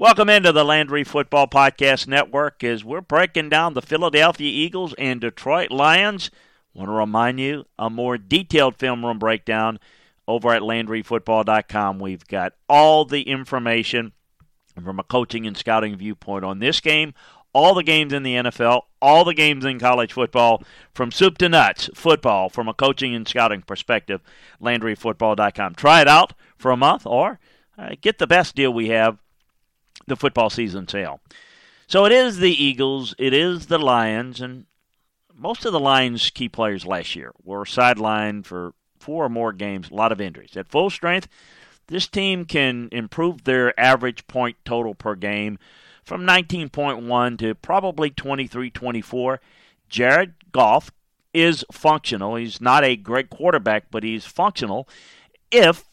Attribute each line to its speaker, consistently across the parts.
Speaker 1: Welcome into the Landry Football Podcast Network as we're breaking down the Philadelphia Eagles and Detroit Lions. Want to remind you a more detailed film room breakdown over at LandryFootball.com. We've got all the information from a coaching and scouting viewpoint on this game, all the games in the NFL, all the games in college football, from soup to nuts football from a coaching and scouting perspective. LandryFootball.com. Try it out for a month or uh, get the best deal we have the football season sale. So it is the Eagles, it is the Lions, and most of the Lions' key players last year were sidelined for four or more games, a lot of injuries. At full strength, this team can improve their average point total per game from 19.1 to probably 23 24. Jared Goff is functional. He's not a great quarterback, but he's functional if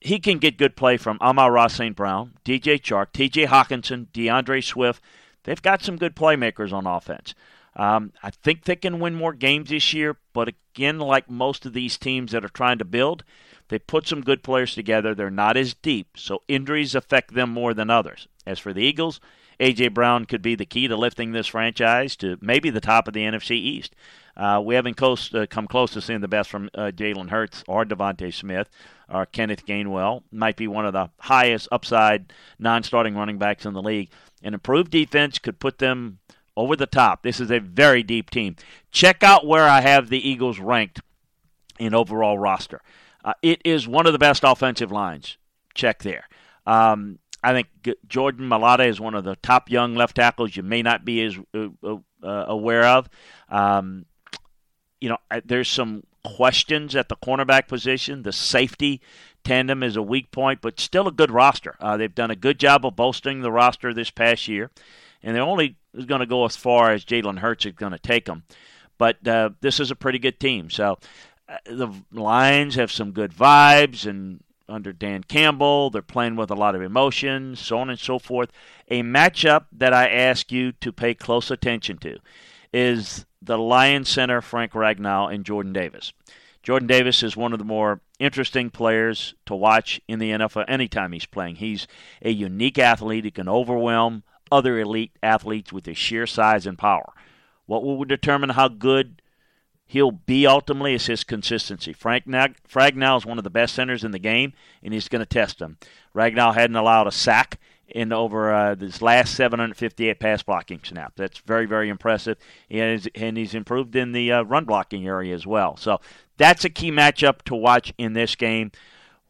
Speaker 1: he can get good play from Amon-Ra St. Brown, DJ Chark, TJ Hockenson, DeAndre Swift. They've got some good playmakers on offense. Um, I think they can win more games this year, but again, like most of these teams that are trying to build, they put some good players together. They're not as deep, so injuries affect them more than others. As for the Eagles, A.J. Brown could be the key to lifting this franchise to maybe the top of the NFC East. Uh, we haven't close, uh, come close to seeing the best from uh, Jalen Hurts or DeVonta Smith or Kenneth Gainwell. Might be one of the highest upside non-starting running backs in the league. An improved defense could put them over the top. This is a very deep team. Check out where I have the Eagles ranked in overall roster. Uh, it is one of the best offensive lines. Check there. Um, I think Jordan Mailata is one of the top young left tackles you may not be as uh, uh, uh aware of. Um, you know, there's some questions at the cornerback position. The safety tandem is a weak point, but still a good roster. Uh, they've done a good job of bolstering the roster this past year, and they're only going to go as far as Jalen Hurts is going to take them. But uh, this is a pretty good team. So uh, the Lions have some good vibes, and under Dan Campbell, they're playing with a lot of emotion, so on and so forth. A matchup that I ask you to pay close attention to is the Lions center, Frank Ragnow, and Jordan Davis. Jordan Davis is one of the more interesting players to watch in the NFL anytime he's playing. He's a unique athlete. He can overwhelm other elite athletes with his sheer size and power. What will determine how good he'll be ultimately is his consistency. Frank Ragnow is one of the best centers in the game, and he's going to test him. Ragnow hadn't allowed a sack in over uh, this last 758 pass blocking snaps. That's very, very impressive. And, and he's improved in the uh, run blocking area as well. So that's a key matchup to watch in this game.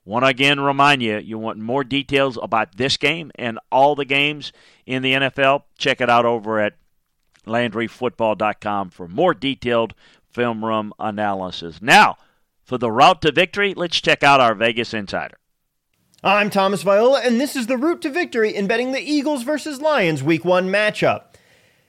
Speaker 1: Want to again remind you, you want more details about this game and all the games in the NFL? Check it out over at LandryFootball.com for more detailed film room analysis. Now, for the route to victory, let's check out our Vegas Insider.
Speaker 2: I'm Thomas Viola, and this is the route to victory in betting the Eagles versus Lions Week 1 matchup.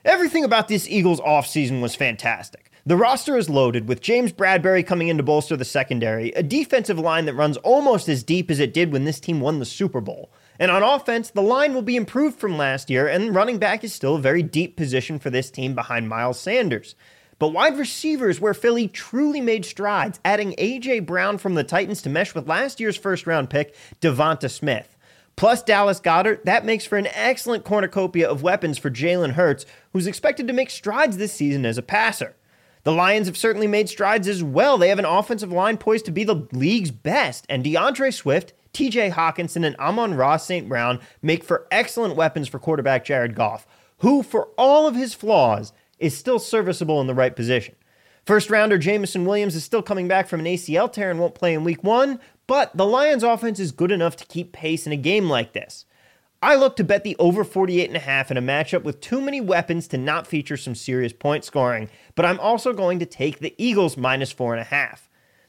Speaker 2: Everything about this Eagles offseason was fantastic. The roster is loaded, with James Bradberry coming in to bolster the secondary, a defensive line that runs almost as deep as it did when this team won the Super Bowl. And on offense, the line will be improved from last year, and running back is still a very deep position for this team behind Miles Sanders. But wide receivers, where Philly truly made strides, adding A.J. Brown from the Titans to mesh with last year's first round pick, Devonta Smith. Plus Dallas Goedert, that makes for an excellent cornucopia of weapons for Jalen Hurts, who's expected to make strides this season as a passer. The Lions have certainly made strides as well. They have an offensive line poised to be the league's best, and DeAndre Swift, TJ Hockenson, and Amon-Ra St. Brown make for excellent weapons for quarterback Jared Goff, who, for all of his flaws, is still serviceable in the right position. First rounder Jameson Williams is still coming back from an ACL tear and won't play in week one, but the Lions offense is good enough to keep pace in a game like this. I look to bet the over 48.5 in a matchup with too many weapons to not feature some serious point scoring, but I'm also going to take the Eagles minus 4.5.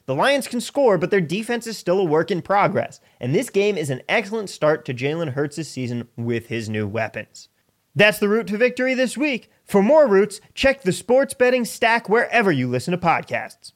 Speaker 2: The Lions can score, but their defense is still a work in progress, and this game is an excellent start to Jalen Hurts' season with his new weapons. That's the route to victory this week. For more routes, check the sports betting stack wherever you listen to podcasts.